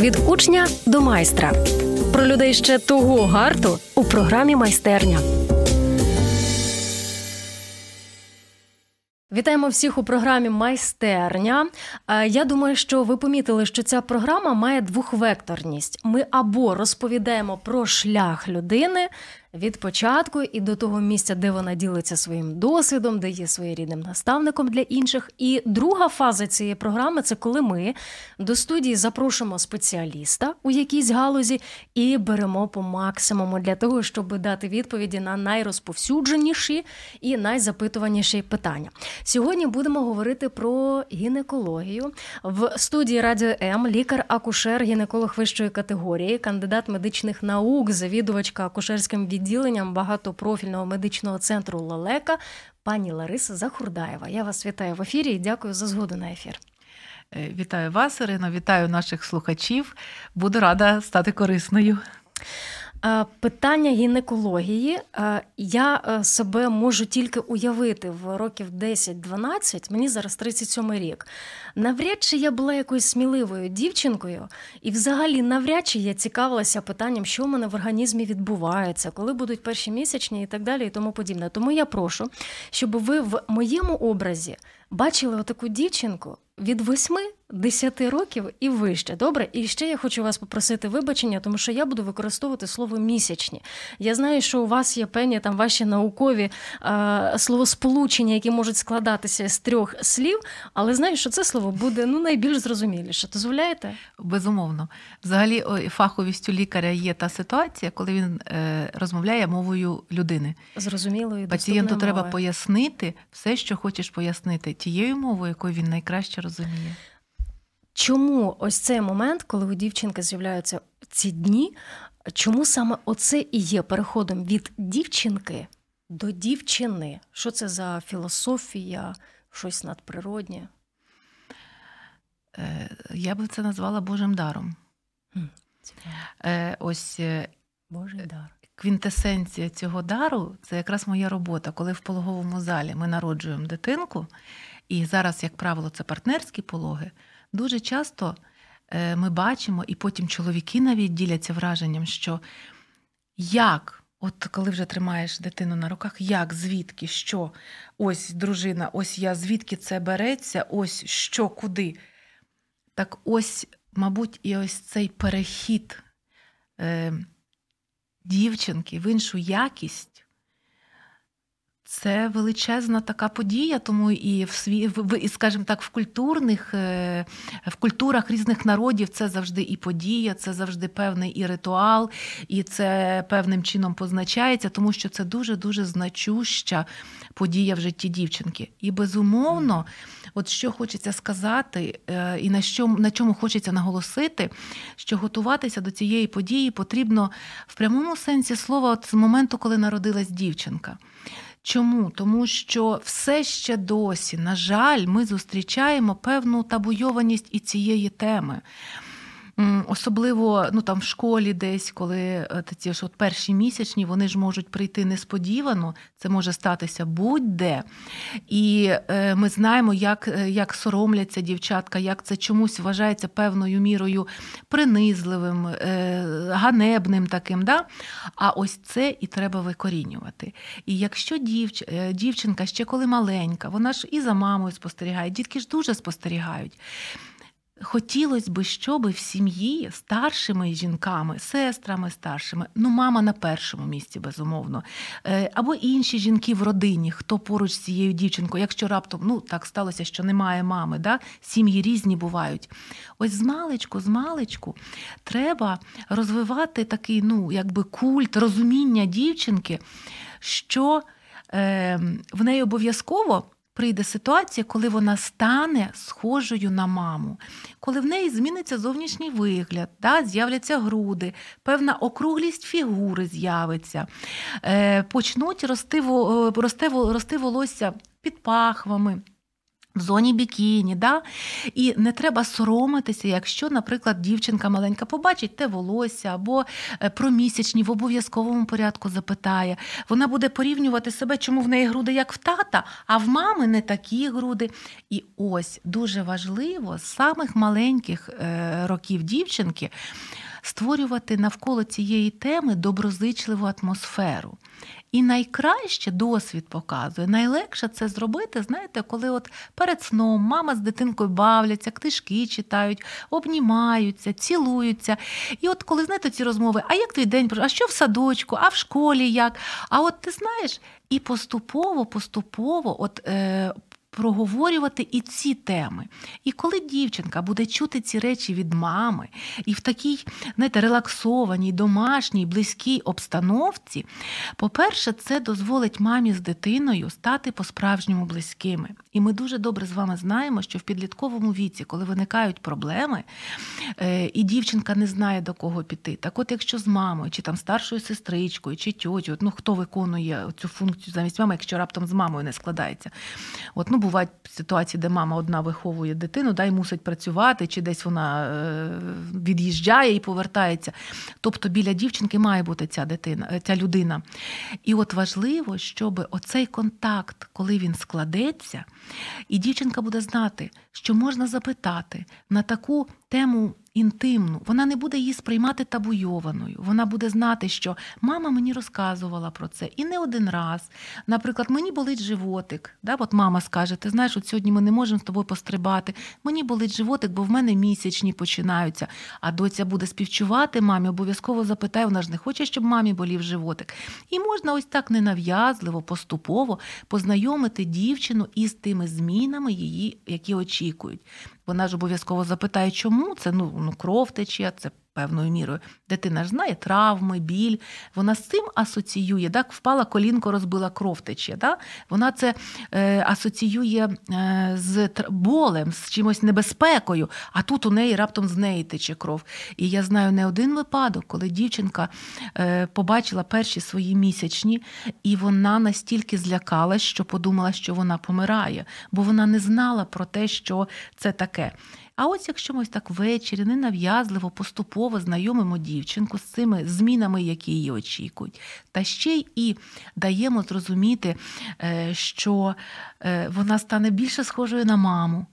Від учня до майстра про людей ще того гарту у програмі майстерня. Вітаємо всіх у програмі Майстерня. Е, Я думаю, що ви помітили, що ця програма має двохвекторність. Ми або розповідаємо про шлях людини від початку і до того місця, де вона ділиться своїм досвідом, де є своєрідним наставником для інших. І друга фаза цієї програми це коли ми до студії запрошуємо спеціаліста у якійсь галузі і беремо по максимуму для того, щоб дати відповіді на найрозповсюдженіші і найзапитуваніші питання. Сьогодні будемо говорити про гінекологію в студії Радіо М, лікар-акушер, гінеколог вищої категорії, кандидат медичних наук, завідувачка акушерським відділенням багатопрофільного медичного центру Лелека, пані Лариса Захурдаєва. Я вас вітаю в ефірі і дякую за згоду на ефір. Е, Вітаю вас, Ірино, вітаю наших слухачів. Буду рада стати корисною. Питання гінекології я е, себе можу тільки уявити в років 10-12, мені зараз 37 рік. Навряд чи я була якоюсь сміливою дівчинкою, і взагалі навряд чи я цікавилася питанням, що в мене в організмі відбувається, коли будуть перші місячні і так далі, і тому подібне. Тому я прошу, щоб ви в моєму образі бачили отаку дівчинку від 8-10 років і вище. Добре, і ще я хочу вас попросити вибачення, тому що я буду використовувати слово місячні. Я знаю, що у вас є певні там ваші наукові е, словосполучення, які можуть складатися з трьох слів, але знаю, що це слово буде ну найбільш зрозуміліше. Дозволяєте? Безумовно. Взагалі, фаховістю лікаря є та ситуація, коли він е, розмовляє мовою людини. Зрозумілою Пацієнту треба мовою. пояснити все, що хочеш пояснити, тією мовою, якою він найкраще розуміє. Чому ось цей момент, коли у дівчинки з'являються ці дні, чому саме оце і є переходом від дівчинки до дівчини? Що це за філософія, щось надприроднє? Е, Я би це назвала Божим даром. Цікаво. Е, Ось е, Божий дар. квінтесенція цього дару це якраз моя робота, коли в пологовому залі ми народжуємо дитинку, і зараз, як правило, це партнерські пологи. Дуже часто е, ми бачимо, і потім чоловіки навіть діляться враженням, що як, от коли вже тримаєш дитину на руках, як, звідки, що, ось дружина, ось я, звідки це береться, ось що, куди. Так ось, мабуть, і ось цей перехід е, дівчинки в іншу якість. Це величезна така подія, тому і в сві, в, скажімо так, в культурних е, в культурах різних народів це завжди і подія, це завжди певний і ритуал, і це певним чином позначається, тому що це дуже дуже значуща подія в житті дівчинки. І безумовно, от що хочеться сказати, е, і на що на чому хочеться наголосити, що готуватися до цієї події потрібно в прямому сенсі слова, от з моменту, коли народилась дівчинка. Чому? Тому що все ще досі, на жаль, ми зустрічаємо певну табуйованість і цієї теми. Особливо ну, там, в школі десь, коли е, ці ж от перші місячні, вони ж можуть прийти несподівано, це може статися будь-де. І е, ми знаємо, як, е, як соромляться дівчатка, як це чомусь вважається певною мірою принизливим, е, ганебним таким. Да? А ось це і треба викорінювати. І якщо дівч, е, дівчинка ще коли маленька, вона ж і за мамою спостерігає, дітки ж дуже спостерігають. Хотілося б, щоб в сім'ї старшими жінками, сестрами старшими, ну мама на першому місці, безумовно, е, або інші жінки в родині, хто поруч з цією дівчинкою, якщо раптом ну так сталося, що немає мами, да? сім'ї різні бувають. Ось з маличку, з маличку треба розвивати такий, ну якби культ, розуміння дівчинки, що е, в неї обов'язково прийде ситуація, коли вона стане схожою на маму, коли в неї зміниться зовнішній вигляд, да, з'являться груди, певна округлість фігури з'явиться, е, почнуть рости рости, рости волосся під пахвами. В зоні бікіні, да? і не треба соромитися, якщо, наприклад, дівчинка маленька побачить те волосся або е, про місячні в обов'язковому порядку запитає. Вона буде порівнювати себе, чому в неї груди як в тата, а в мами не такі груди. І ось дуже важливо з самих маленьких е, років дівчинки створювати навколо цієї теми доброзичливу атмосферу. І найкраще досвід показує, найлегше це зробити, знаєте, коли от перед сном мама з дитинкою бавляться, книжки читають, обнімаються, цілуються. І от коли знаєте ці розмови, а як твій день а що в садочку, а в школі як? А от ти знаєш, і поступово, поступово, от е, проговорювати і ці теми. І коли дівчинка буде чути ці речі від мами, і в такій знаєте, релаксованій, домашній, близькій обстановці, по-перше, це дозволить мамі з дитиною стати по-справжньому близькими. І ми дуже добре з вами знаємо, що в підлітковому віці, коли виникають проблеми, е, і дівчинка не знає до кого піти. Так, от, якщо з мамою, чи там старшою сестричкою, чи тьотю, ну хто виконує цю функцію замість мами, якщо раптом з мамою не складається. От, ну, бувають ситуації, де мама одна виховує дитину, да, і мусить працювати, чи десь вона е, від'їжджає і повертається. Тобто біля дівчинки має бути ця дитина, е, ця людина. І от важливо, щоб оцей контакт, коли він складеться, і дівчинка буде знати, що можна запитати на таку тему інтимну, вона не буде її сприймати табуйованою. Вона буде знати, що мама мені розказувала про це і не один раз. Наприклад, мені болить животик. Да? От мама скаже: ти знаєш, от сьогодні ми не можемо з тобою пострибати. Мені болить животик, бо в мене місячні починаються. А доця буде співчувати мамі, обов'язково запитає, вона ж не хоче, щоб мамі болів животик. І можна ось так ненав'язливо, поступово познайомити дівчину із тими змінами, її, які очікують. Вона ж обов'язково запитає, чому це ну, ну кров тече, це певною мірою. Дитина ж знає травми, біль. Вона з цим асоціює, так, впала колінко, розбила кров тече. Так? Вона це е, асоціює е, з болем, з чимось небезпекою, а тут у неї раптом з неї тече кров. І я знаю не один випадок, коли дівчинка е, побачила перші свої місячні, і вона настільки злякалась, що подумала, що вона помирає, бо вона не знала про те, що це таке. А ось якщо ми так ввечері ненав'язливо, поступово знайомимо дівчинку з цими змінами, які її очікують, та ще й даємо зрозуміти, е, що е, вона стане більше схожою на маму.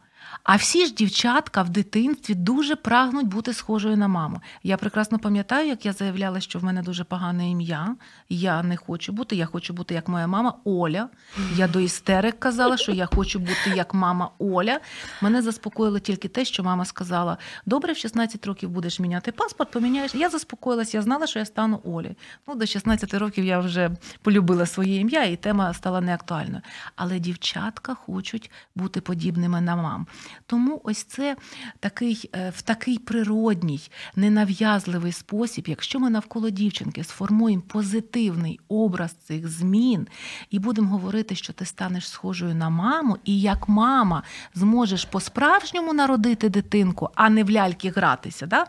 А всі ж дівчатка в дитинстві дуже прагнуть бути схожою на маму. Я прекрасно пам'ятаю, як я заявляла, що в мене дуже погане ім'я. Я не хочу бути, я хочу бути як моя мама Оля. Я до істерик казала, що я хочу бути як мама Оля. Мене заспокоїло тільки те, що мама сказала: добре, в 16 років будеш міняти паспорт, поміняєш. Я заспокоїлась, я знала, що я стану Олі. Ну, До 16 років я вже полюбила своє ім'я, і тема стала неактуальною. Але дівчатка хочуть бути подібними на мам. Тому ось це такий, е, в такий природній, ненав'язливий спосіб, якщо ми навколо дівчинки сформуємо позитивний образ цих змін і будемо говорити, що ти станеш схожою на маму, і як мама зможеш по-справжньому народити дитинку, а не в ляльки гратися. Да?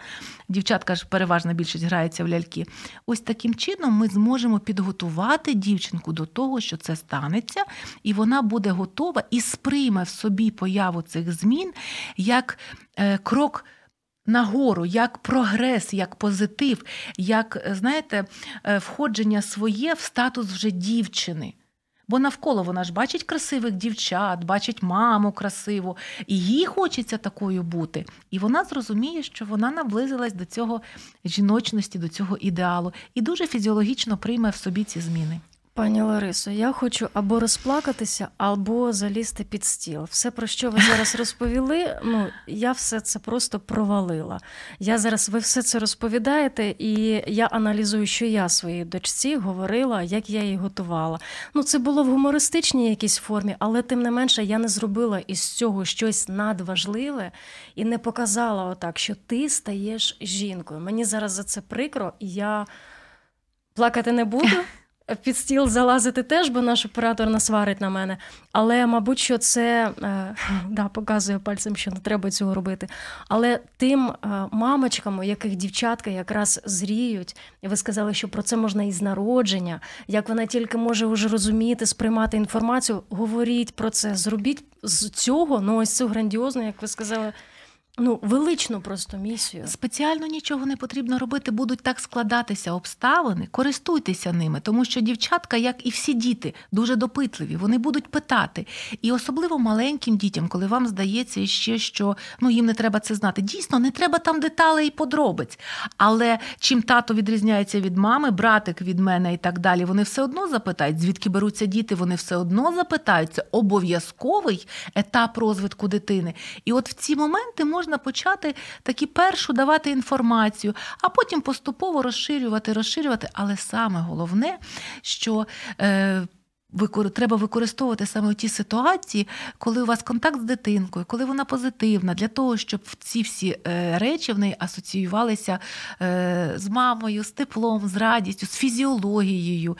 Дівчатка ж переважна більшість грається в ляльки. Ось таким чином ми зможемо підготувати дівчинку до того, що це станеться, і вона буде готова і сприйме в собі появу цих змін як е, крок. Нагору, як прогрес, як позитив, як, знаєте, е, входження своє в статус вже дівчини. Бо навколо вона ж бачить красивих дівчат, бачить маму красиву, і їй хочеться такою бути. І вона зрозуміє, що вона наблизилась до цього жіночності, до цього ідеалу, і дуже фізіологічно прийме в собі ці зміни. Пані Ларисо, я хочу або розплакатися, або залізти під стіл. Все, про що ви зараз розповіли, ну я все це просто провалила. Я зараз ви все це розповідаєте, і я аналізую, що я своїй дочці говорила, як я її готувала. Ну, це було в гумористичній якійсь формі, але тим не менше я не зробила із цього щось надважливе і не показала отак, що ти стаєш жінкою. Мені зараз за це прикро, і я плакати не буду. Під стіл залазити теж, бо наш оператор насварить на мене. Але, мабуть, що це е, да, показує пальцем, що не треба цього робити. Але тим е, мамочкам, у яких дівчатка якраз зріють, і ви сказали, що про це можна і з народження, як вона тільки може вже розуміти, сприймати інформацію, говоріть про це, зробіть з цього, ну ось цю грандіозну, як ви сказали ну, величну просто місію. Спеціально нічого не потрібно робити, будуть так складатися обставини, користуйтеся ними, тому що дівчатка, як і всі діти, дуже допитливі, вони будуть питати. І особливо маленьким дітям, коли вам здається ще, що ну їм не треба це знати. Дійсно, не треба там деталей і подробиць. Але чим тато відрізняється від мами, братик від мене і так далі, вони все одно запитають, звідки беруться діти, вони все одно запитають. Це обов'язковий етап розвитку дитини. І от в ці моменти можна можна почати таки першу давати інформацію, а потім поступово розширювати, розширювати. Але саме головне, що е, Треба використовувати саме ті ситуації, коли у вас контакт з дитинкою, коли вона позитивна, для того, щоб ці всі е, речі в неї асоціювалися е, з мамою, з теплом, з радістю, з фізіологією.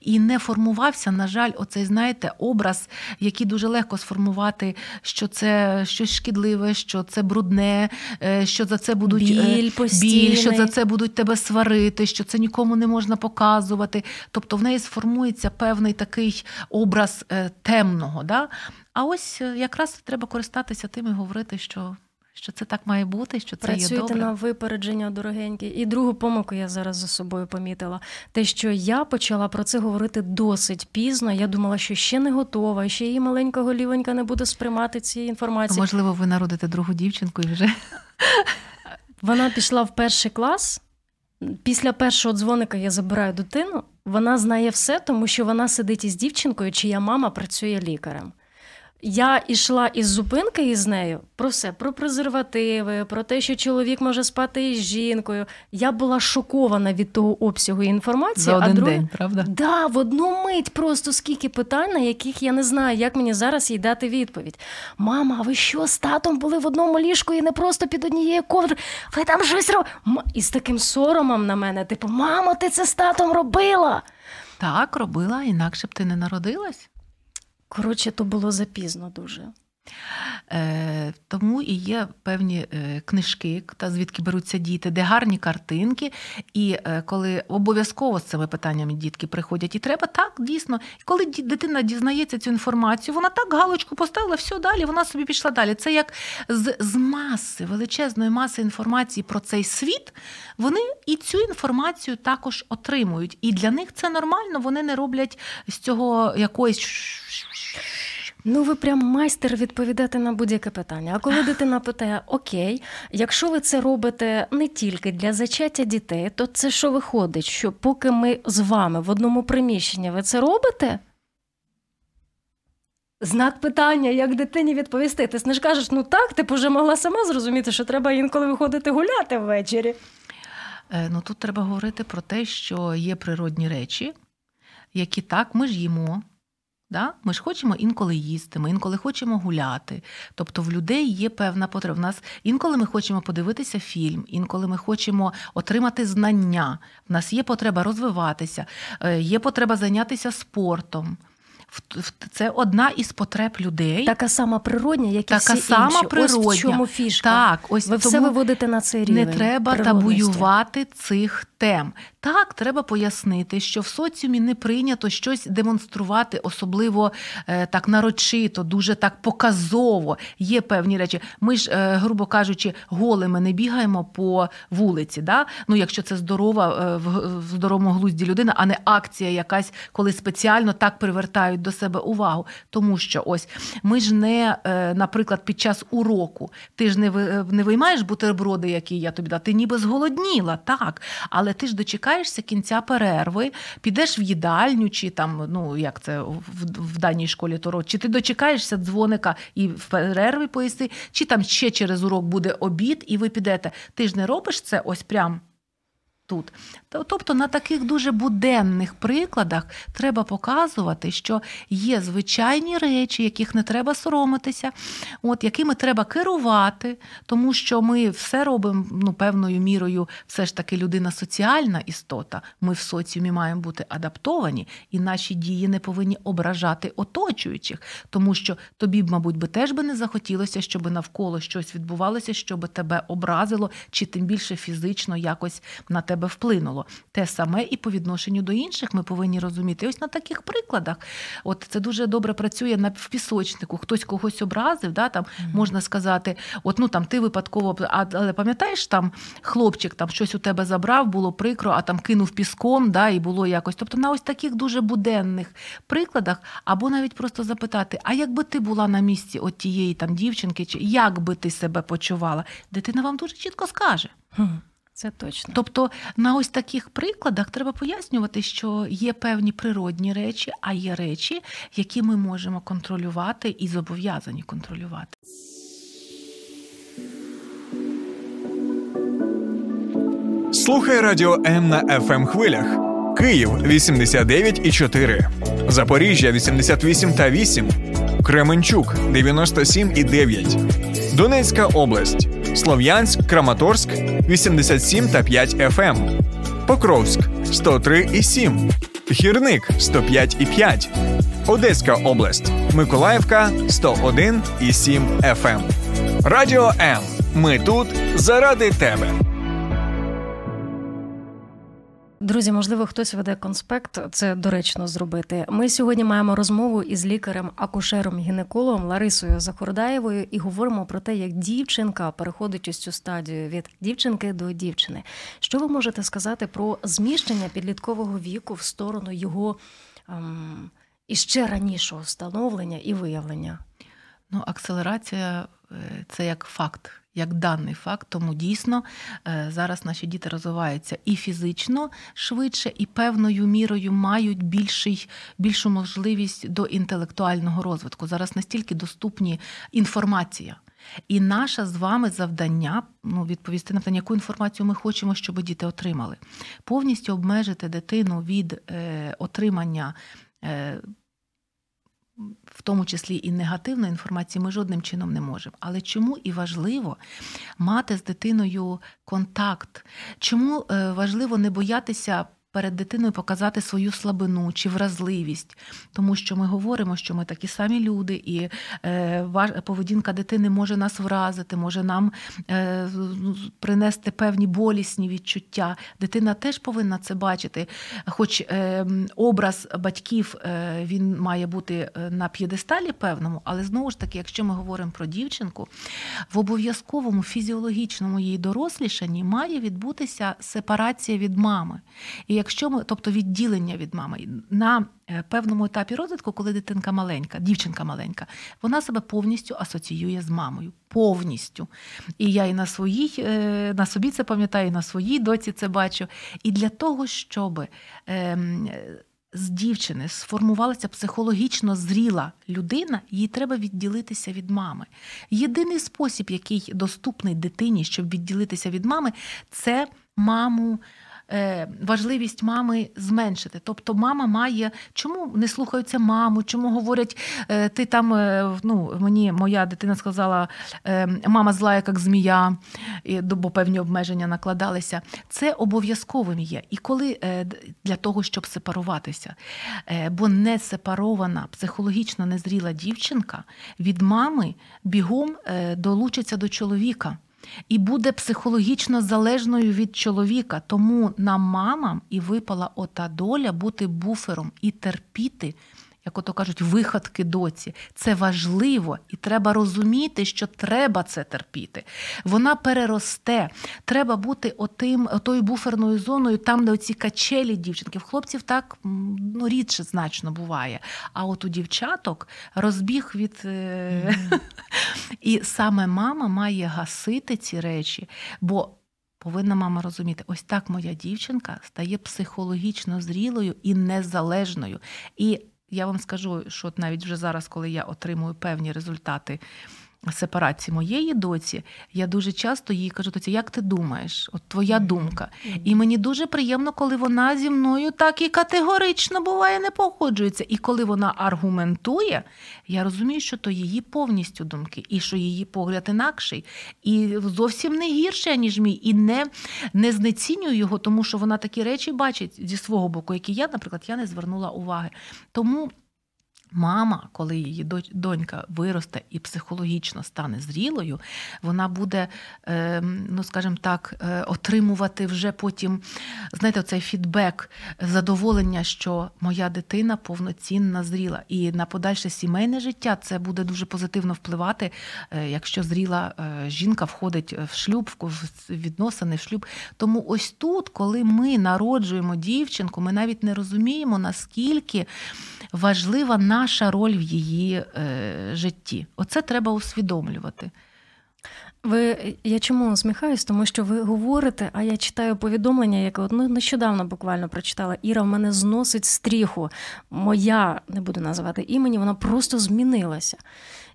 І не формувався, на жаль, оцей, знаєте, образ, який дуже легко сформувати, що це щось шкідливе, що це брудне, е, що за це будуть біль, біль, що за це будуть тебе сварити, що це нікому не можна показувати. Тобто в неї сформується певний такий образ е, темного. Да? А ось е, якраз треба користатися тим і говорити, що що це так має бути, що це Працюйте є добре. на випередження, дорогенькі. І другу помилку я зараз за собою помітила. Те, що я почала про це говорити досить пізно. Я думала, що ще не готова, ще її маленька голівонька не буде сприймати ці інформації. Можливо, ви народите другу дівчинку і вже. Вона пішла в перший клас. Після першого дзвоника я забираю дитину. Вона знає все, тому що вона сидить із дівчинкою, чия мама працює лікарем. Я йшла із зупинки із нею про все, про презервативи, про те, що чоловік може спати із жінкою. Я була шокована від того обсягу інформації. За один а друг... день, правда? Да, в одну мить просто скільки питань, на яких я не знаю, як мені зараз їй дати відповідь. Мама, а ви що з татом були в одному ліжку і не просто під однією ковдрою? Ви там щось роб... І з таким соромом на мене, типу, мамо, ти це з татом робила? Так, робила, інакше б ти не народилась. Коротше, то було запізно дуже. Е, Тому і є певні е, книжки, та звідки беруться діти, де гарні картинки. І е, коли обов'язково з цими питаннями дітки приходять, і треба так дійсно, коли дитина дізнається цю інформацію, вона так галочку поставила, все далі, вона собі пішла далі. Це як з, з маси, величезної маси інформації про цей світ, вони і цю інформацію також отримують. І для них це нормально, вони не роблять з цього якоїсь. Ну, ви прям майстер відповідати на будь-яке питання. А коли дитина питає: Окей, якщо ви це робите не тільки для зачаття дітей, то це що виходить? Що поки ми з вами в одному приміщенні ви це робите? Знак питання, як дитині відповісти. Ти не ж кажеш, ну так, ти б вже могла сама зрозуміти, що треба інколи виходити гуляти ввечері. Е, ну тут треба говорити про те, що є природні речі, які так ми ж їмо. Да? Ми ж хочемо інколи їсти, ми інколи хочемо гуляти. Тобто в людей є певна потреба. У нас інколи ми хочемо подивитися фільм, інколи ми хочемо отримати знання. В нас є потреба розвиватися, е, є потреба зайнятися спортом. Це одна із потреб людей. Така сама природня, як і така всі сама інші. природня. Ось в чому фішка. Так, ось Ви все виводите на цей рівень. Не треба табуювати цих тем. Так, треба пояснити, що в соціумі не прийнято щось демонструвати, особливо е, так нарочито, дуже так показово. Є певні речі. Ми ж, е, грубо кажучи, голими не бігаємо по вулиці. Да? Ну, якщо це здорова е, в здоровому глузді людина, а не акція якась, коли спеціально так привертають до себе увагу. Тому що ось ми ж не, наприклад, під час уроку ти ж не не виймаєш бутерброди, які я тобі дав, ти ніби зголодніла, так. Але ти ж дочекаєш дочекаєшся кінця перерви, підеш в їдальню, чи там, ну як це в, в даній школі то чи ти дочекаєшся дзвоника і в перерві поїсти, чи там ще через урок буде обід, і ви підете. Ти ж не робиш це ось прям. тут. Тобто на таких дуже буденних прикладах треба показувати, що є звичайні речі, яких не треба соромитися, от, якими треба керувати, тому що ми все робимо ну, певною мірою, все ж таки людина соціальна істота. Ми в соціумі маємо бути адаптовані, і наші дії не повинні ображати оточуючих, тому що тобі, мабуть, би теж би не захотілося, щоб навколо щось відбувалося, щоб тебе образило, чи тим більше фізично якось на тебе вплинуло. Те саме і по відношенню до інших ми повинні розуміти. Ось на таких прикладах, от це дуже добре працює на в пісочнику. Хтось когось образив, да, там mm-hmm. можна сказати, от ну там ти випадково, але пам'ятаєш, там хлопчик там щось у тебе забрав, було прикро, а там кинув піском, да, і було якось. Тобто на ось таких дуже буденних прикладах, або навіть просто запитати: а якби ти була на місці от тієї там дівчинки, чи як би ти себе почувала? Дитина вам дуже чітко скаже. Це точно. Тобто на ось таких прикладах треба пояснювати, що є певні природні речі, а є речі, які ми можемо контролювати і зобов'язані контролювати. Слухай радіо М на fm ем хвилях. Київ 89,4, Запоріжжя 88 та 8, Кременчук 97 і 9, Донецька область. Слов'янськ, Краматорськ 87 та 5 FM, ем. Покровськ 103 і 7, Гірник 105 і 5, Одеська область, Миколаївка 101 і 7 FM. Ем. Радіо М. Ми тут заради тебе. Друзі, можливо, хтось веде конспект, це доречно зробити. Ми сьогодні маємо розмову із лікарем, акушером гінекологом Ларисою Захурдаєвою і говоримо про те, як дівчинка переходить ось цю стадію від дівчинки до дівчини. Що ви можете сказати про зміщення підліткового віку в сторону його ем, іще ранішого становлення і виявлення? Ну, акселерація е, це як факт як даний факт, тому дійсно е, зараз наші діти розвиваються і фізично швидше, і певною мірою мають більший, більшу можливість до інтелектуального розвитку. Зараз настільки доступні інформація. І наше з вами завдання ну, відповісти на питання, яку інформацію ми хочемо, щоб діти отримали. Повністю обмежити дитину від е, отримання е, в тому числі і негативної інформації, ми жодним чином не можемо. Але чому і важливо мати з дитиною контакт? Чому е, важливо не боятися перед дитиною показати свою слабину чи вразливість, тому що ми говоримо, що ми такі самі люди, і е, поведінка дитини може нас вразити, може нам е, принести певні болісні відчуття. Дитина теж повинна це бачити. Хоч е, образ батьків він має бути на п'єдесталі певному, але знову ж таки, якщо ми говоримо про дівчинку, в обов'язковому фізіологічному її дорослішанні має відбутися сепарація від мами. І якщо ми, тобто відділення від мами на е, певному етапі розвитку, коли дитинка маленька, дівчинка маленька, вона себе повністю асоціює з мамою. Повністю. І я і на своїй, е, на собі це пам'ятаю, і на своїй доці це бачу. І для того, щоб ем, з дівчини сформувалася психологічно зріла людина, їй треба відділитися від мами. Єдиний спосіб, який доступний дитині, щоб відділитися від мами, це маму. Е, важливість мами зменшити. Тобто, мама має, чому не слухаються маму, чому говорять, е, ти там е, ну, мені моя дитина сказала, мама зла, як змія, бо певні обмеження накладалися. Це обов'язковим є. І коли для того, щоб сепаруватися, бо не сепарована, психологічно незріла дівчинка від мами бігом долучиться до чоловіка і буде психологічно залежною від чоловіка. Тому нам, мамам, і випала ота доля бути буфером і терпіти як ото кажуть, виходки доці. Це важливо, і треба розуміти, що треба це терпіти. Вона переросте. Треба бути отим, отою буферною зоною, там, де оці качелі дівчинки. В хлопців так ну, рідше значно буває. А от у дівчаток розбіг від. Mm-hmm. І саме мама має гасити ці речі. бо Повинна мама розуміти, ось так моя дівчинка стає психологічно зрілою і незалежною. І я вам скажу, що навіть вже зараз, коли я отримую певні результати сепарації моєї доці, я дуже часто їй кажу, Тоці, як ти думаєш? От твоя думка. І мені дуже приємно, коли вона зі мною так і категорично буває, не погоджується. І коли вона аргументує, я розумію, що то її повністю думки, і що її погляд інакший, і зовсім не гірше, ніж мій, і не, не знецінюю його, тому що вона такі речі бачить зі свого боку, які я, наприклад, я не звернула уваги. Тому. Мама, коли її донька виросте і психологічно стане зрілою, вона буде, ем, ну скажімо так, е, отримувати вже потім, знаєте, цей фідбек, задоволення, що моя дитина повноцінна зріла. І на подальше сімейне життя це буде дуже позитивно впливати, е, якщо зріла е, жінка входить в шлюб, в відносини в шлюб. Тому ось тут, коли ми народжуємо дівчинку, ми навіть не розуміємо, наскільки важлива наша роль в її е, житті. Оце треба усвідомлювати. Ви я чому усміхаюсь? Тому що ви говорите, а я читаю повідомлення, яке ну, нещодавно буквально прочитала. Іра в мене зносить стріху. Моя не буду називати імені, вона просто змінилася.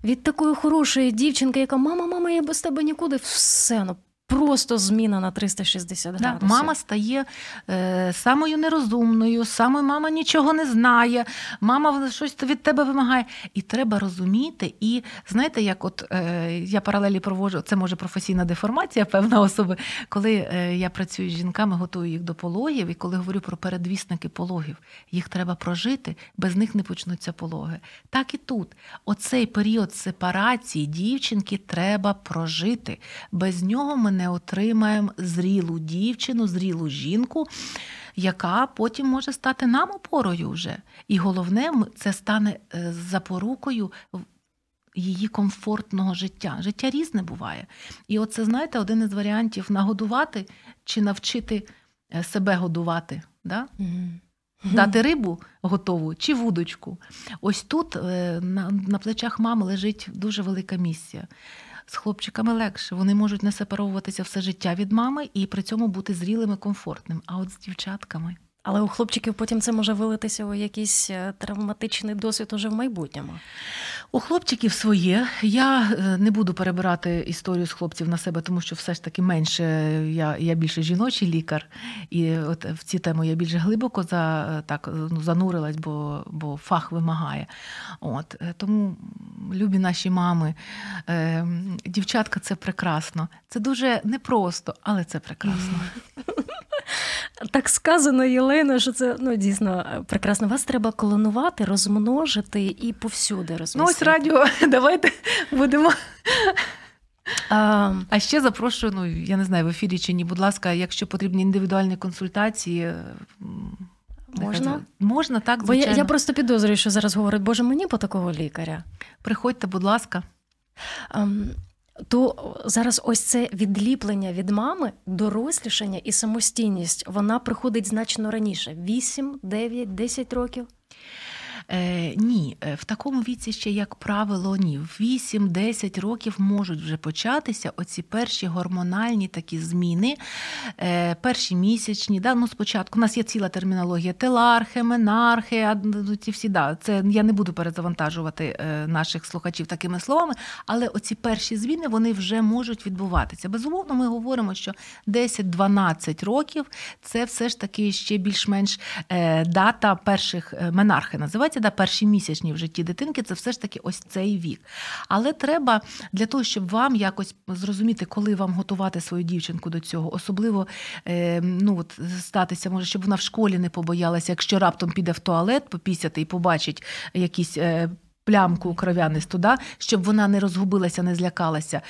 Від такої хорошої дівчинки, яка мама, мама, я без тебе нікуди, все ну Просто зміна на 360 градусів. Да, мама стає е, самою нерозумною, самою мама нічого не знає, мама щось від тебе вимагає. І треба розуміти. І знаєте, як от е, я паралелі проводжу, це може професійна деформація певна особи, коли е, я працюю з жінками, готую їх до пологів, і коли говорю про передвісники пологів, їх треба прожити, без них не почнуться пологи. Так і тут. Оцей період сепарації дівчинки треба прожити. Без нього ми не отримаємо зрілу дівчину, зрілу жінку, яка потім може стати нам опорою вже. І головне, це стане е, запорукою. Її комфортного життя. Життя різне буває. І оце, знаєте, один із варіантів нагодувати чи навчити е, себе годувати. Да? Mm-hmm. Дати рибу готову чи вудочку. Ось тут е, на, на плечах мами лежить дуже велика місія. З хлопчиками легше. Вони можуть не сепаровуватися все життя від мами і при цьому бути зрілими, комфортним. А от з дівчатками. Але у хлопчиків потім це може вилитися у якийсь е, травматичний досвід уже в майбутньому. У хлопчиків своє. Я е, не буду перебирати історію з хлопців на себе, тому що все ж таки менше я я більше жіночий лікар, і от в ці теми я більш глибоко за так ну, занурилась, бо бо фах вимагає. От Тому любі наші мами, е, дівчатка, це прекрасно. Це дуже непросто, але це прекрасно. Так сказано, Єлена, що це ну дійсно прекрасно. Вас треба колонувати, розмножити і повсюди розмістити. Ну ось радіо, давайте будемо. А а ще запрошую, ну я не знаю, в ефірі чи ні, будь ласка, якщо потрібні індивідуальні консультації. Можна? Можна, так, звичайно. Бо я, я просто підозрюю, що зараз говорить, Боже, мені по такого лікаря. Приходьте, будь ласка. Um, то зараз ось це відліплення від мами, дорослішання і самостійність вона приходить значно раніше: 8, 9, 10 років. Е, Ні, е, в такому віці ще, як правило, ні. В 8-10 років можуть вже початися оці перші гормональні такі зміни, е, перші місячні. Да? Ну, Спочатку у нас є ціла термінологія телархи, менархи, ну, ці всі, да, це я не буду перезавантажувати е, наших слухачів такими словами, але оці перші зміни вони вже можуть відбуватися. Безумовно, ми говоримо, що 10-12 років це все ж таки ще більш-менш е, дата перших менархи називається да, перші місячні в житті дитинки це все ж таки ось цей вік. Але треба для того, щоб вам якось зрозуміти, коли вам готувати свою дівчинку до цього, особливо е, ну, от, статися, може, щоб вона в школі не побоялася, якщо раптом піде в туалет попісяти і побачить якісь. Е, Плямку кров'янисту, да, щоб вона не розгубилася, не злякалася.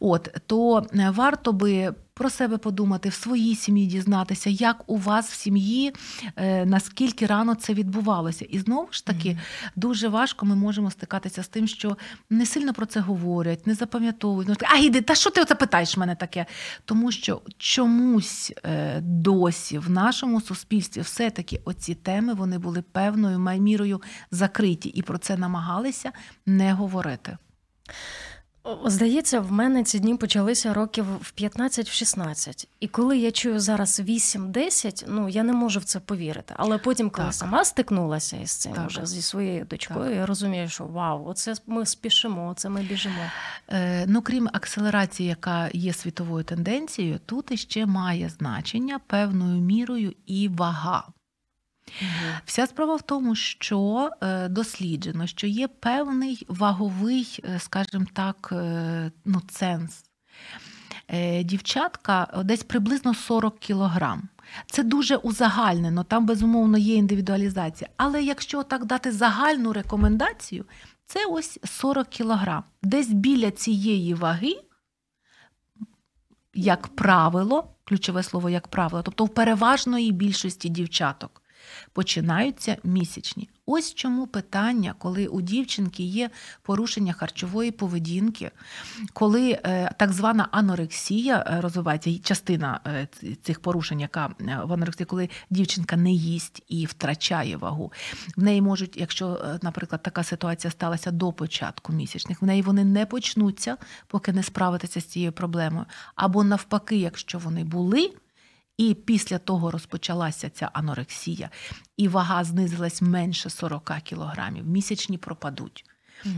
От то е, варто би про себе подумати, в своїй сім'ї дізнатися, як у вас в сім'ї, е, наскільки рано це відбувалося. І знову ж таки, mm-hmm. дуже важко ми можемо стикатися з тим, що не сильно про це говорять, не запам'ятовують. Ну, а іди, та що ти оце питаєш мене таке? Тому що чомусь е, досі в нашому суспільстві все-таки оці теми вони були певною мірою закриті і про це намагалися не говорити. Здається, в мене ці дні почалися років в 15-16. І коли я чую зараз 8-10, ну я не можу в це повірити. Але потім, коли так. сама стикнулася із цим так. вже зі своєю дочкою, так. я розумію, що вау, оце ми спішимо, оце ми біжимо. Е, Ну крім акселерації, яка є світовою тенденцією, тут іще має значення певною мірою і вага. Вся справа в тому, що е, досліджено, що є певний ваговий, е, скажімо так, е, ну, ценз. Дівчатка десь приблизно 40 кілограм. Це дуже узагальнено, там, безумовно, є індивідуалізація. Але якщо так дати загальну рекомендацію, це ось 40 кілограм. Десь біля цієї ваги, як правило, ключове слово як правило, тобто в переважної більшості дівчаток починаються місячні. Ось чому питання, коли у дівчинки є порушення харчової поведінки, коли е, так звана анорексія е, розвивається, частина е, цих порушень, яка в анорексії, коли дівчинка не їсть і втрачає вагу, в неї можуть, якщо, наприклад, така ситуація сталася до початку місячних, в неї вони не почнуться, поки не справитися з цією проблемою. Або навпаки, якщо вони були. І після того розпочалася ця анорексія, і вага знизилась менше 40 кілограмів. Місячні пропадуть.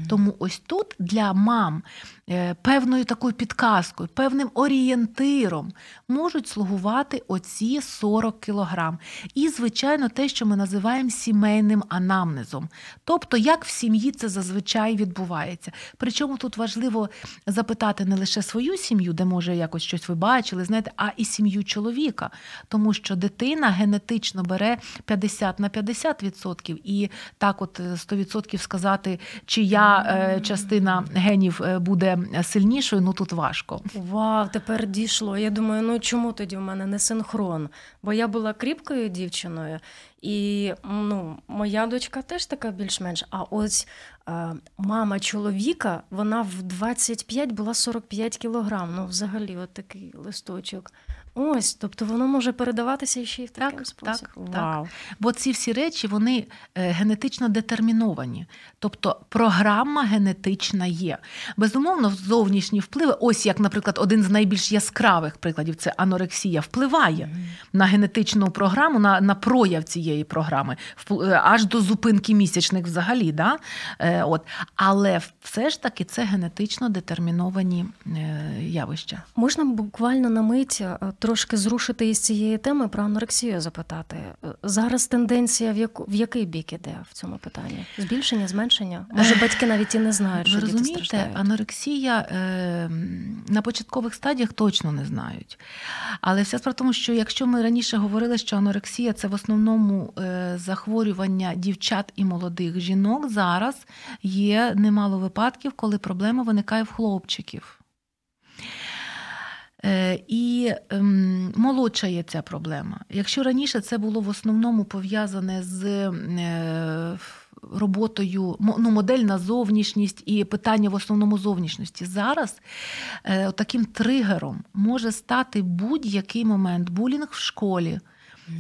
Тому ось тут для мам е, певною такою підказкою, певним орієнтиром можуть слугувати оці 40 кілограм. І, звичайно, те, що ми називаємо сімейним анамнезом. Тобто, як в сім'ї це зазвичай відбувається. Причому тут важливо запитати не лише свою сім'ю, де може якось щось ви бачили, знаєте, а і сім'ю чоловіка. Тому що дитина генетично бере 50 на 50%. І так, от 100% е, сказати, чи чия е, частина генів е, буде сильнішою, ну тут важко. Вау, тепер дійшло. Я думаю, ну чому тоді в мене не синхрон? Бо я була кріпкою дівчиною, і ну, моя дочка теж така більш-менш. А ось е, мама чоловіка, вона в 25 була 45 кілограм. Ну, взагалі, от такий листочок. Ось, тобто воно може передаватися ще й в такий так, спосіб. Так, Вау. так. Бо ці всі речі вони е, генетично детерміновані. Тобто програма генетична є. Безумовно, зовнішні впливи, ось як, наприклад, один з найбільш яскравих прикладів це анорексія, впливає mm. на генетичну програму, на на прояв цієї програми, е, аж до зупинки місячних взагалі. Да? Е, от. Але все ж таки це генетично детерміновані явища. Можна буквально на мить трошки зрушити із цієї теми про анорексію запитати. Зараз тенденція в яку в який бік іде в цьому питанні? Збільшення, зменшення? Може, батьки навіть і не знають, що Ви діти розумієте, страждають? анорексія е, на початкових стадіях точно не знають. Але вся справа в тому, що якщо ми раніше говорили, що анорексія це в основному е, захворювання дівчат і молодих жінок, зараз є немало випадків, коли проблема виникає в хлопчиків. Е, і молодша молодшає ця проблема. Якщо раніше це було в основному пов'язане з е, роботою, ну, модельна зовнішність і питання в основному зовнішності, зараз е, таким тригером може стати будь-який момент булінг в школі.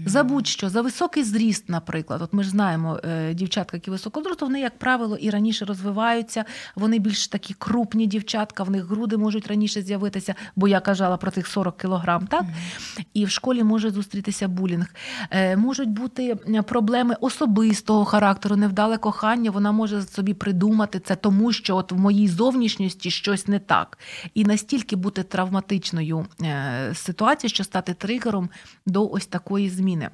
За будь-що, за високий зріст, наприклад. От ми ж знаємо, е, дівчатка, які високозросту, вони, як правило, і раніше розвиваються, вони більш такі крупні дівчатка, в них груди можуть раніше з'явитися, бо я казала про тих 40 кілограм, так? І в школі може зустрітися булінг. Е, можуть бути проблеми особистого характеру, невдале кохання, вона може собі придумати це, тому що от в моїй зовнішності щось не так. І настільки бути травматичною е, ситуацією, що стати тригером до ось такої зміни.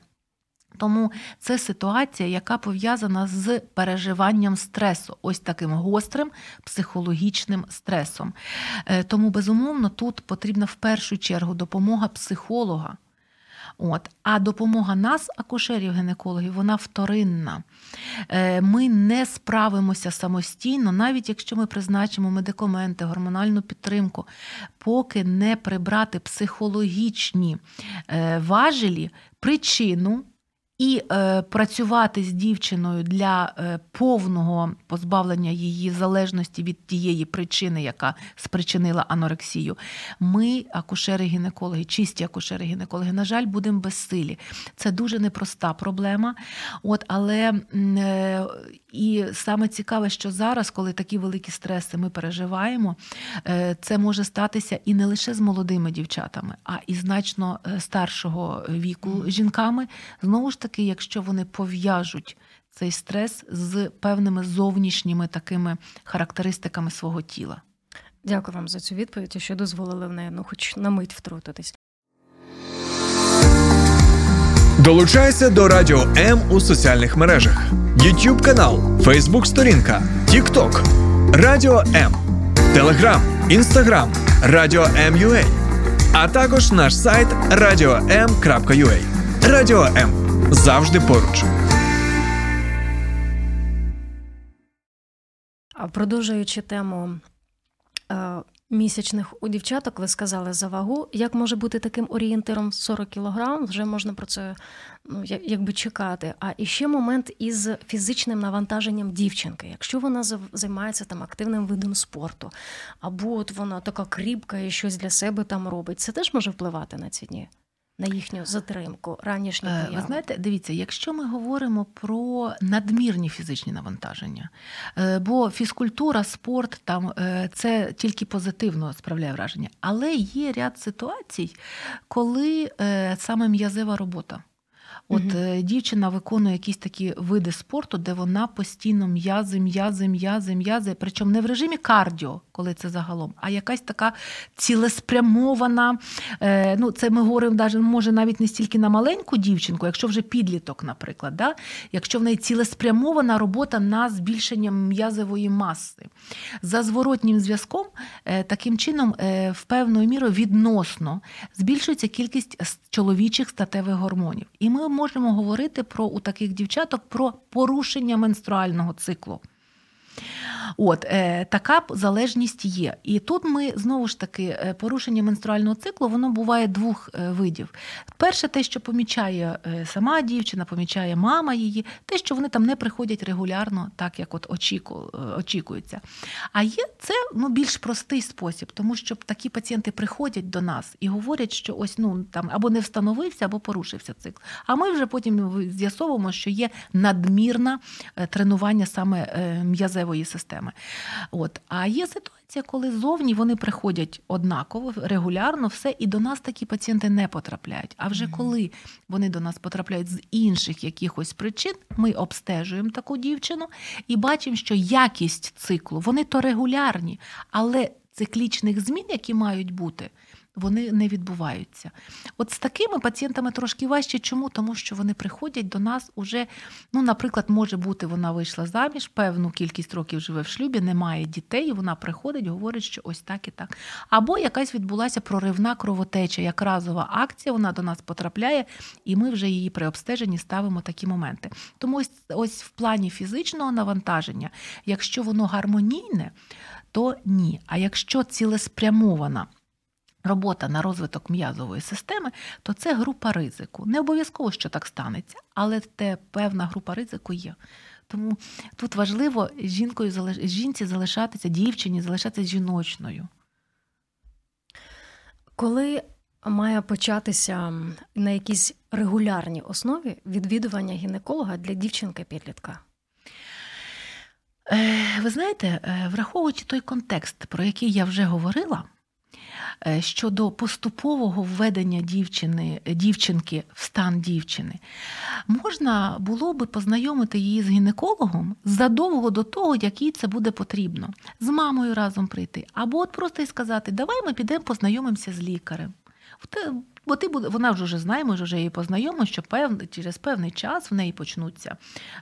Тому це ситуація, яка пов'язана з переживанням стресу, ось таким гострим психологічним стресом. Е, тому, безумовно, тут потрібна в першу чергу допомога психолога. От. А допомога нас, акушерів, гінекологів, вона вторинна. Е, ми не справимося самостійно, навіть якщо ми призначимо медикаменти, гормональну підтримку, поки не прибрати психологічні е, важелі, причину і е, працювати з дівчиною для е, повного позбавлення її залежності від тієї причини, яка спричинила анорексію, ми, акушери-гінекологи, чисті акушери-гінекологи, на жаль, будемо безсилі. Це дуже непроста проблема. От, Але е, і саме цікаве, що зараз, коли такі великі стреси ми переживаємо, е, це може статися і не лише з молодими дівчатами, а і значно е, старшого віку жінками. Знову ж таки, якщо вони пов'яжуть цей стрес з певними зовнішніми такими характеристиками свого тіла. Дякую вам за цю відповідь, що дозволили в неї ну, хоч на мить втрутитись. Долучайся до Радіо М у соціальних мережах: YouTube канал, Facebook сторінка, TikTok, Радіо М, Телеграм, Інстаграм, Радіо М.Ua, а також наш сайт radio.m.ua. Радіо М завжди поруч. Продовжуючи тему е, місячних у дівчаток, ви сказали за вагу. Як може бути таким орієнтиром 40 кг? Вже можна про це ну, якби чекати. А і ще момент із фізичним навантаженням дівчинки. Якщо вона займається там активним видом спорту, або от вона така кріпка і щось для себе там робить, це теж може впливати на ці дні на їхню затримку, ранішню е, появу? Ви знаєте, дивіться, якщо ми говоримо про надмірні фізичні навантаження, е, бо фізкультура, спорт там е, це тільки позитивно справляє враження, але є ряд ситуацій, коли саме м'язева робота. От угу. дівчина виконує якісь такі види спорту, де вона постійно м'язи, м'язи, м'язи, м'язи, причому не в режимі кардіо, коли це загалом, а якась така цілеспрямована. Е, ну, Це ми говоримо може навіть не стільки на маленьку дівчинку, якщо вже підліток, наприклад, да? якщо в неї цілеспрямована робота на збільшення м'язової маси. За зворотнім зв'язком, е, таким чином, е, в певною мірою відносно збільшується кількість чоловічих статевих гормонів. І ми можемо говорити про у таких дівчаток про порушення менструального циклу. От е, така залежність є. І тут ми знову ж таки е, порушення менструального циклу воно буває двох е, видів. Перше, те, що помічає е, сама дівчина, помічає мама її, те, що вони там не приходять регулярно, так як от очіку, очікується. А є це ну, більш простий спосіб, тому що такі пацієнти приходять до нас і говорять, що ось ну там або не встановився, або порушився цикл. А ми вже потім з'ясовуємо, що є надмірне тренування саме м'язевої системи. От. А є ситуація, коли зовні вони приходять однаково, регулярно, все, і до нас такі пацієнти не потрапляють. А вже mm-hmm. коли вони до нас потрапляють з інших якихось причин, ми обстежуємо таку дівчину і бачимо, що якість циклу вони то регулярні, але циклічних змін, які мають бути вони не відбуваються. От з такими пацієнтами трошки важче. Чому? Тому що вони приходять до нас уже, ну, наприклад, може бути, вона вийшла заміж, певну кількість років живе в шлюбі, немає дітей, і вона приходить, говорить, що ось так і так. Або якась відбулася проривна кровотеча, як разова акція, вона до нас потрапляє, і ми вже її при обстеженні ставимо такі моменти. Тому ось, ось в плані фізичного навантаження, якщо воно гармонійне, то ні. А якщо цілеспрямована, робота на розвиток м'язової системи, то це група ризику. Не обов'язково, що так станеться, але те певна група ризику є. Тому тут важливо жінкою жінці залишатися, дівчині залишатися жіночною. Коли має початися на якійсь регулярній основі відвідування гінеколога для дівчинки-підлітка? Е, ви знаєте, е, враховуючи той контекст, про який я вже говорила. Е, щодо поступового введення дівчини, дівчинки в стан дівчини, можна було би познайомити її з гінекологом задовго до того, як їй це буде потрібно, з мамою разом прийти, або от просто й сказати, давай ми підемо познайомимося з лікарем. Бо ти буде, вона вже знає, ми вже її познайомимо, що пев, через певний час в неї почнуться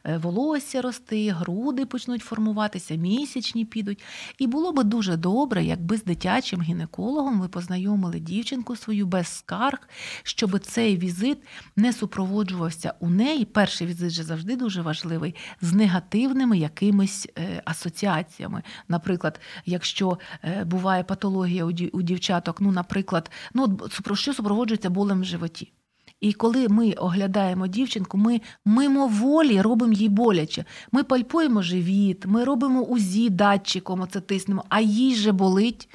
е, волосся рости, груди почнуть формуватися, місячні підуть. І було би дуже добре, якби з дитячим гінекологом ви познайомили дівчинку свою без скарг, щоб цей візит не супроводжувався у неї. Перший візит же завжди дуже важливий, з негативними якимись е, асоціаціями. Наприклад, якщо е, буває патологія у дівчаток, ну, наприклад, ну, що супроводжується болем в животі. І коли ми оглядаємо дівчинку, ми мимоволі робимо їй боляче. Ми пальпуємо живіт, ми робимо УЗІ датчиком, оце тиснемо, а їй же болить.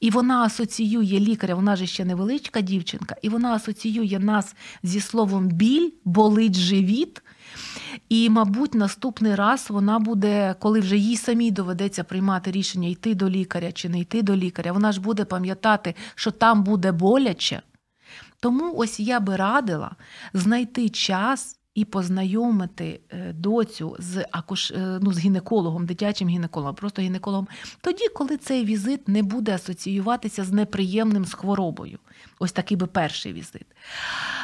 І вона асоціює лікаря, вона ж ще невеличка дівчинка, і вона асоціює нас зі словом біль, болить живіт. І, мабуть, наступний раз вона буде, коли вже їй самій доведеться приймати рішення йти до лікаря чи не йти до лікаря, вона ж буде пам'ятати, що там буде боляче. Тому ось я би радила знайти час. І познайомити е, доцю з акуш... Е, ну, з гінекологом, дитячим гінекологом, просто гінекологом, тоді, коли цей візит не буде асоціюватися з неприємним з хворобою. Ось такий би перший візит.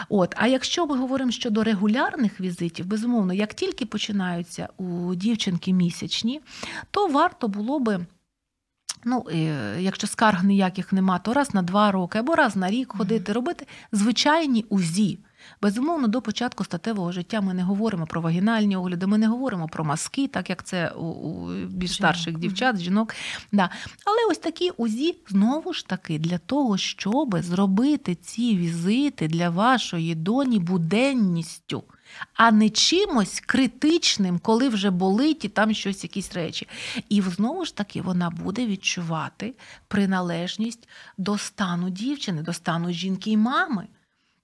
От, А якщо ми говоримо щодо регулярних візитів, безумовно, як тільки починаються у дівчинки місячні, то варто було би. Ну, е, якщо скарг ніяких нема, то раз на два роки або раз на рік ходити, робити звичайні УЗІ. Безумовно, до початку статевого життя ми не говоримо про вагінальні огляди, ми не говоримо про маски, так як це у, у більш старших дівчат, жінок. Да. Але ось такі УЗІ знову ж таки для того, щоб зробити ці візити для вашої доні буденністю. А не чимось критичним, коли вже болить і там щось, якісь речі. І знову ж таки вона буде відчувати приналежність до стану дівчини, до стану жінки і мами.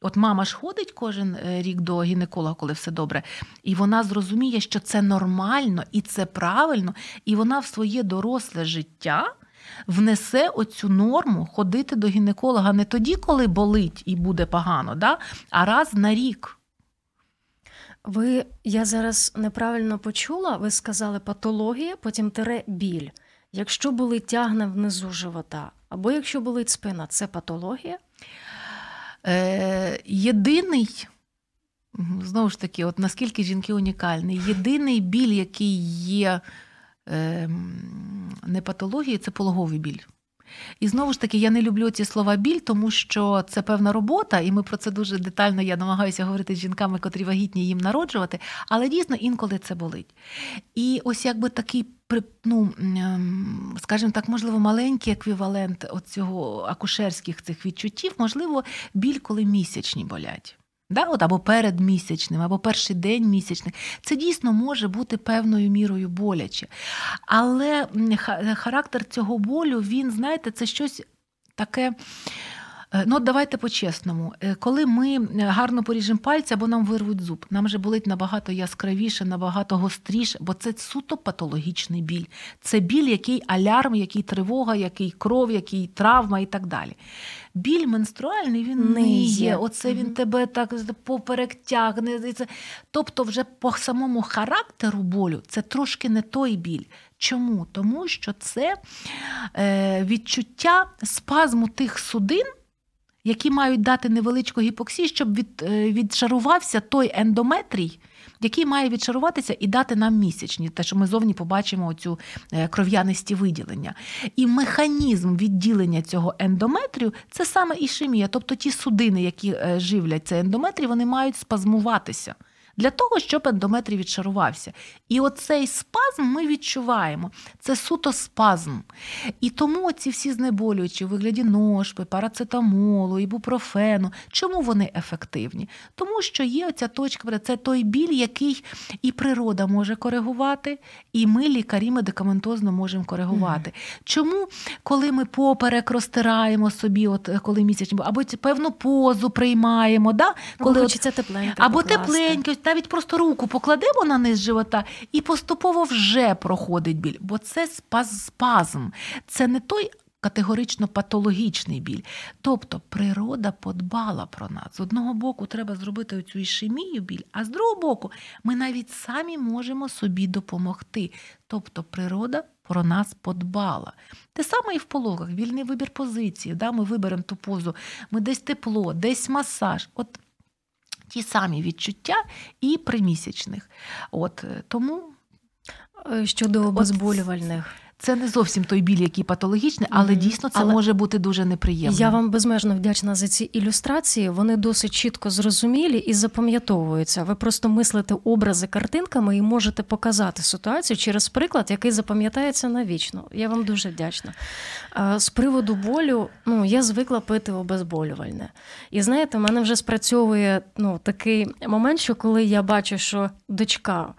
От мама ж ходить кожен е, рік до гінеколога, коли все добре, і вона зрозуміє, що це нормально і це правильно, і вона в своє доросле життя внесе оцю норму ходити до гінеколога не тоді, коли болить і буде погано, да? а раз на рік. Ви я зараз неправильно почула, ви сказали патологія, потім тире біль. Якщо болить тягне внизу живота, або якщо болить спина, це патологія? Е, Єдиний, знову ж таки, от наскільки жінки унікальні, єдиний біль, який є е, не патологією, це пологовий біль. І знову ж таки, я не люблю ці слова біль, тому що це певна робота, і ми про це дуже детально я намагаюся говорити з жінками, котрі вагітні їм народжувати, але дійсно інколи це болить. І ось якби такий ну, ем, скажімо так, можливо, маленький еквівалент цього акушерських цих відчуттів, можливо, біль, коли місячні болять. Да, от Або перед місячним, або перший день місячних. Це дійсно може бути певною мірою боляче. Але характер цього болю, він, знаєте, це щось таке. Е, ну, давайте по-чесному. Е, коли ми е, гарно поріжемо пальці або нам вирвуть зуб, нам вже болить набагато яскравіше, набагато гостріше, бо це суто патологічний біль. Це біль, який алярм, який тривога, який кров, який травма і так далі. Біль менструальний він не є. Оце він тебе так поперек тягне. Тобто, вже по самому характеру болю це трошки не той біль. Чому? Тому що це е, відчуття спазму тих судин які мають дати невеличку гіпоксію, щоб від, е, відшарувався той ендометрій, який має відшаруватися і дати нам місячні, те, що ми зовні побачимо оцю е, кров'янисті виділення. І механізм відділення цього ендометрію це саме ішемія, тобто ті судини, які е, живлять цей ендометрій, вони мають спазмуватися для того, щоб ендометрій відшарувався. І оцей спазм ми відчуваємо. Це суто спазм. І тому ці всі знеболюючі у вигляді ножпи, парацетамолу, ібупрофену, чому вони ефективні? Тому що є оця точка, це той біль, який і природа може коригувати, і ми, лікарі, медикаментозно можемо коригувати. Mm. Чому, коли ми поперек розтираємо собі, от коли місячні, або певну позу приймаємо, да? коли хочеться тепленько або тепленько, навіть просто руку покладемо на низ живота, і поступово вже проходить біль, бо це спазм, це не той. Категорично патологічний біль. Тобто природа подбала про нас. З одного боку, треба зробити цю ішемію біль, а з другого боку, ми навіть самі можемо собі допомогти. Тобто природа про нас подбала. Те саме і в пологах, вільний вибір позиції. Да? Ми виберемо ту позу, ми десь тепло, десь масаж. От ті самі відчуття і примісячних. От е, тому е, щодо обезболювальних. Це не зовсім той біль, який патологічний, але mm-hmm. дійсно це але може бути дуже неприємно. Я вам безмежно вдячна за ці ілюстрації. Вони досить чітко зрозумілі і запам'ятовуються. Ви просто мислите образи картинками і можете показати ситуацію через приклад, який запам'ятається навічно. Я вам дуже вдячна. З приводу болю, ну я звикла пити обезболювальне. І знаєте, в мене вже спрацьовує ну, такий момент, що коли я бачу, що дочка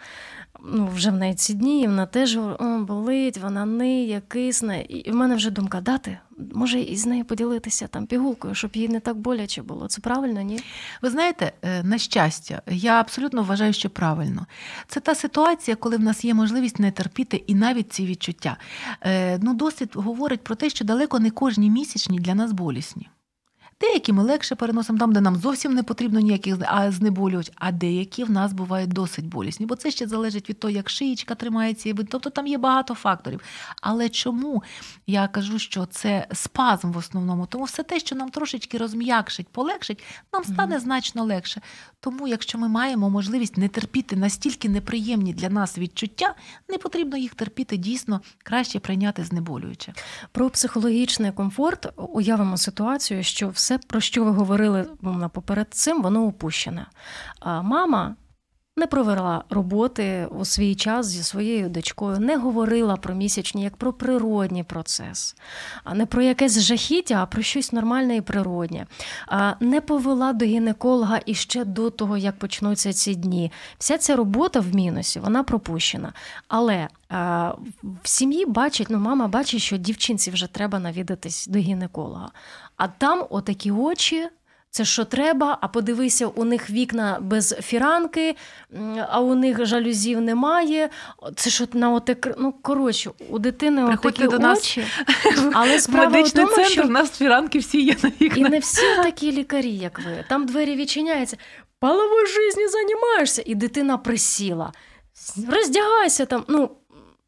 ну, вже в неї ці дні, і вона теж о, болить, вона ниє, кисне. І в мене вже думка дати. Може, із нею поділитися там пігулкою, щоб їй не так боляче було. Це правильно, ні? Ви знаєте, е, на щастя, я абсолютно вважаю, що правильно. Це та ситуація, коли в нас є можливість не терпіти і навіть ці відчуття. Е, ну, Досвід говорить про те, що далеко не кожні місячні для нас болісні. Деякі ми легше переносимо там, де нам зовсім не потрібно ніяких знеболювач, а деякі в нас бувають досить болісні, бо це ще залежить від того, як шиєчка тримається, тобто там є багато факторів. Але чому я кажу, що це спазм в основному? Тому все те, що нам трошечки розм'якшить, полегшить, нам стане mm-hmm. значно легше. Тому, якщо ми маємо можливість не терпіти настільки неприємні для нас відчуття, не потрібно їх терпіти дійсно краще прийняти знеболююче. Про психологічний комфорт уявимо ситуацію, що все, про що ви говорили поперед цим, воно опущене. А мама не провела роботи у свій час зі своєю дочкою, не говорила про місячні як про природній процес, а не про якесь жахіття, а про щось нормальне і природнє. Не повела до гінеколога іще до того, як почнуться ці дні. Вся ця робота в мінусі, вона пропущена. Але в сім'ї бачить, ну мама бачить, що дівчинці вже треба навідатись до гінеколога. А там отакі очі. Це що треба, а подивися, у них вікна без фіранки, а у них жалюзів немає. Це що на оте, ну коротше, у дитини отакі до очі. Але справа Медичний в тому, центр, що... у нас фіранки всі є на вікнах. І не всі такі лікарі, як ви. Там двері відчиняються. Половою житті займаєшся, і дитина присіла. Роздягайся там. ну,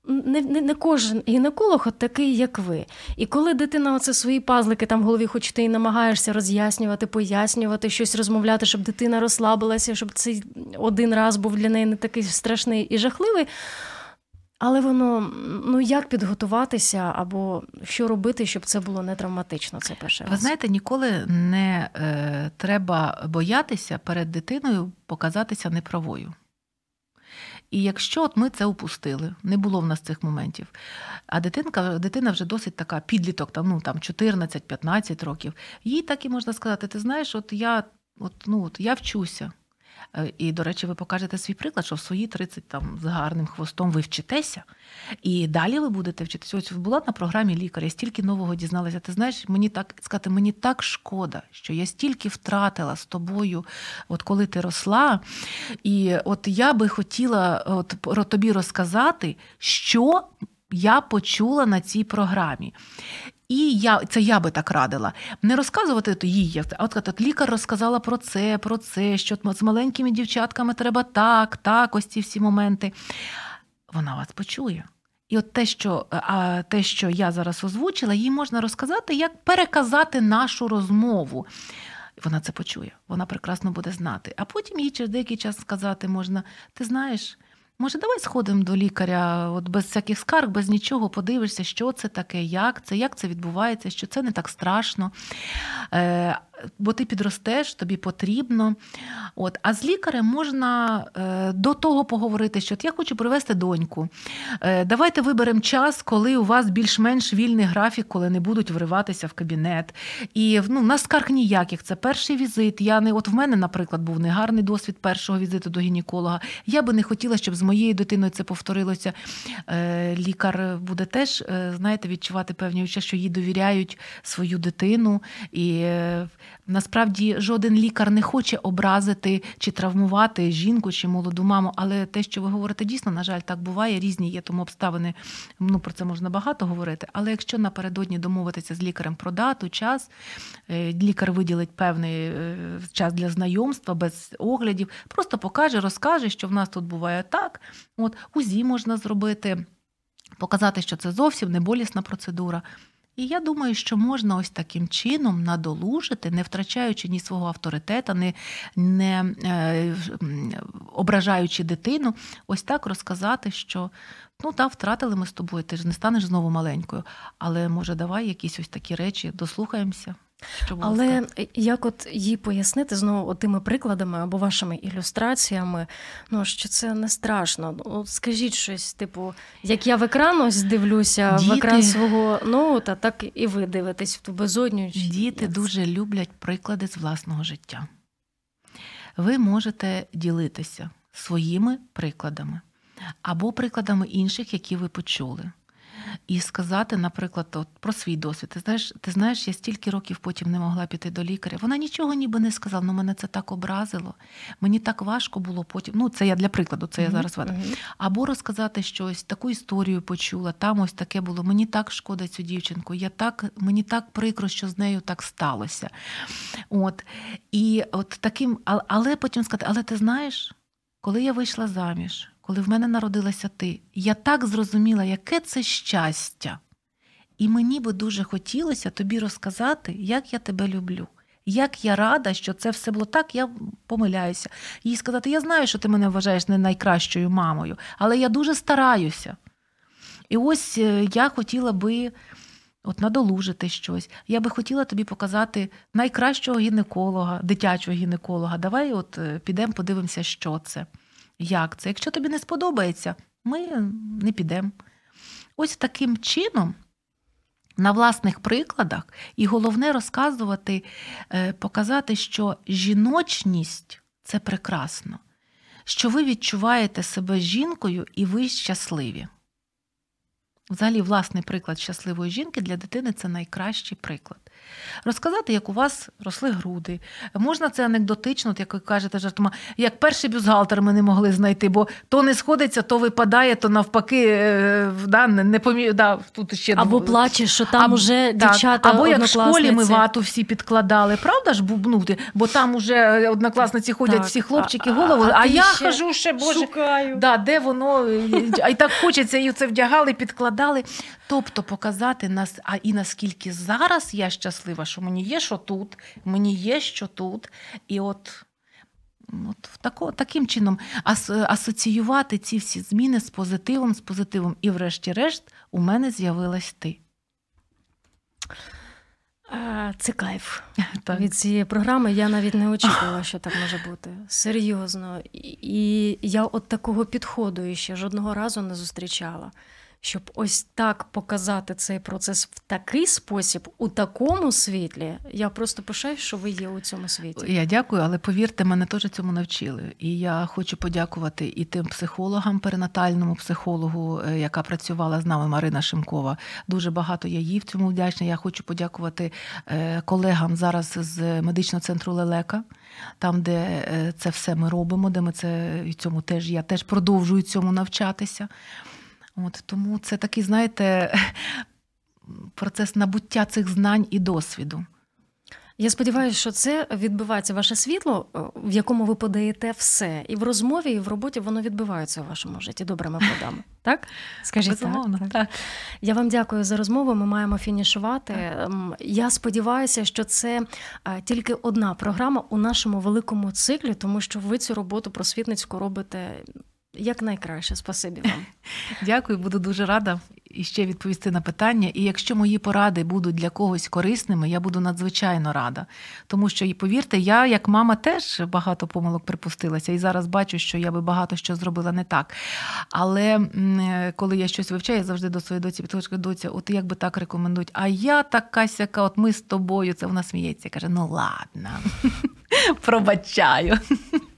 не не, не кожен гінеколог от такий, як ви. І коли дитина оце свої пазлики там в голові, хоч ти і намагаєшся роз'яснювати, пояснювати, щось розмовляти, щоб дитина розслабилася, щоб цей один раз був для неї не такий страшний і жахливий. Але воно ну як підготуватися або що робити, щоб це було не травматично? Це перше. Ви знаєте, ніколи не е, треба боятися перед дитиною показатися неправою. І якщо от ми це упустили, не було в нас цих моментів, а дитинка, дитина вже досить така підліток, там ну там 14-15 років, їй так і можна сказати: ти знаєш, от я от, ну, от я вчуся. Е, і, до речі, ви покажете свій приклад, що в свої 30 там з гарним хвостом ви вчитеся, і далі ви будете вчитися. Ось була на програмі лікаря, я стільки нового дізналася. Ти знаєш, мені так сказати, мені так шкода, що я стільки втратила з тобою, от коли ти росла. І от я би хотіла от, тобі розказати, що я почула на цій програмі. І я це я би так радила. Не розказувати їй, а от, от лікар розказала про це, про це, що з маленькими дівчатками треба так, так, ось ці всі моменти. Вона вас почує. І от те, що а, те, що я зараз озвучила, їй можна розказати, як переказати нашу розмову. Вона це почує, вона прекрасно буде знати. А потім їй через деякий час сказати можна: ти знаєш, Може, давай сходимо до лікаря, от без всяких скарг, без нічого, подивишся, що це таке, як це, як це відбувається, що це не так страшно. Бо ти підростеш, тобі потрібно. От. А з лікарем можна е, до того поговорити, що я хочу привезти доньку. Е, Давайте виберемо час, коли у вас більш-менш вільний графік, коли не будуть вриватися в кабінет. І ну, в скарг ніяких. Це перший візит. Я не, От в мене, наприклад, був негарний досвід першого візиту до гінеколога. Я би не хотіла, щоб з моєю дитиною це повторилося. Е, Лікар буде теж, знаєте, відчувати певні що їй довіряють свою дитину. І Насправді жоден лікар не хоче образити чи травмувати жінку чи молоду маму, але те, що ви говорите, дійсно, на жаль, так буває, різні є тому обставини. Ну про це можна багато говорити. Але якщо напередодні домовитися з лікарем про дату, час, е, лікар виділить певний е, час для знайомства без оглядів, просто покаже, розкаже, що в нас тут буває так. От УЗІ можна зробити, показати, що це зовсім не болісна процедура. І я думаю, що можна ось таким чином надолужити, не втрачаючи ні свого авторитета, не не е, ображаючи дитину, ось так розказати, що ну так, втратили ми з тобою, ти ж не станеш знову маленькою. Але може, давай якісь ось такі речі дослухаємося. Що Але сказати? як от їй пояснити знову тими прикладами або вашими ілюстраціями, ну що це не страшно. Ну, Скажіть щось, типу, як я в екран ось дивлюся, Діти... в екран свого ноута, так і ви дивитесь в ту безодню. Діти дуже люблять приклади з власного життя. Ви можете ділитися своїми прикладами або прикладами інших, які ви почули і сказати, наприклад, от, про свій досвід. Ти знаєш, ти знаєш, я стільки років потім не могла піти до лікаря. Вона нічого ніби не сказала, але ну, мене це так образило. Мені так важко було потім. Ну, це я для прикладу, це я зараз веду. Або розказати щось, таку історію почула, там ось таке було. Мені так шкода цю дівчинку, я так, мені так прикро, що з нею так сталося. От. І от таким, Але потім сказати, але ти знаєш, коли я вийшла заміж коли в мене народилася ти, я так зрозуміла, яке це щастя. І мені би дуже хотілося тобі розказати, як я тебе люблю. Як я рада, що це все було так, я помиляюся. Їй сказати, я знаю, що ти мене вважаєш не найкращою мамою, але я дуже стараюся. І ось е, я хотіла би от надолужити щось. Я би хотіла тобі показати найкращого гінеколога, дитячого гінеколога. Давай от е, підемо, подивимося, що це. Як це? Якщо тобі не сподобається, ми не підемо. Ось таким чином, на власних прикладах, і головне розказувати, е, показати, що жіночність це прекрасно, що ви відчуваєте себе жінкою і ви щасливі. Взагалі, власний приклад щасливої жінки для дитини це найкращий приклад розказати, як у вас росли груди. Можна це анекдотично, як ви кажете, жартома, як перший бюзгалтер ми не могли знайти, бо то не сходиться, то випадає, то навпаки, е, да, не помі... да, тут ще або плачеш, що там Аб... уже дівчата Або як в школі ми вату всі підкладали, правда ж бубнути? Бо там уже однокласниці ходять так. всі хлопчики, голову, а, а, а я ще хожу ще боже, шукаю. Да, де воно а й так хочеться, і це вдягали, підкладали. Тобто показати нас, а і наскільки зараз я щаслива, що мені є що тут, мені є що тут. І от от тако, таким чином ас, асоціювати ці всі зміни з позитивом, з позитивом. І, врешті-решт, у мене з'явилась ти. Це кайф так. від цієї програми. Я навіть не очікувала, що так може бути. Серйозно. І я от такого підходу ще жодного разу не зустрічала щоб ось так показати цей процес в такий спосіб, у такому світлі, я просто пишаю, що ви є у цьому світі. Я дякую, але повірте, мене теж цьому навчили. І я хочу подякувати і тим психологам, перинатальному психологу, е, яка працювала з нами, Марина Шимкова. Дуже багато я їй в цьому вдячна. Я хочу подякувати е, колегам зараз з медичного центру Лелека. Там, де е, це все ми робимо, де ми це і цьому теж я теж продовжую цьому навчатися. От Тому це такий, знаєте, процес набуття цих знань і досвіду. Я сподіваюся, що це відбивається ваше світло, е, в якому ви подаєте все. І в розмові, і в роботі воно відбивається у вашому житті добрими плодами. Так? Скажіть Безумовно, так. так. Я вам дякую за розмову. Ми маємо фінішувати. Так. Ем, я сподіваюся, що це е, тільки одна програма у нашому великому циклі, тому що ви цю роботу просвітницьку робите як найкраще, спасибі вам. Дякую, буду дуже рада і ще відповісти на питання. І якщо мої поради будуть для когось корисними, я буду надзвичайно рада. Тому що, і повірте, я, як мама, теж багато помилок припустилася, і зараз бачу, що я би багато що зробила не так. Але коли я щось вивчаю, я завжди до своєї доці підходжу, доця, от як би так рекомендують, а я така сяка, от ми з тобою, це вона сміється, каже: ну ладно, пробачаю.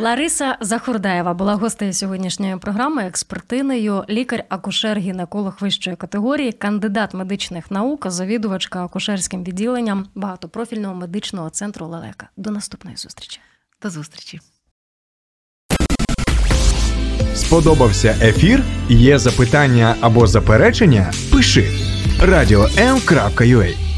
Лариса Захурдаєва була гостею сьогоднішньої програми, експертиною, лікар-акушер-гінеколог вищої категорії, кандидат медичних наук, завідувачка акушерським відділенням багатопрофільного медичного центру Лелека. До наступної зустрічі. До зустрічі. Сподобався ефір? Є запитання або заперечення? Пиши радіом.ua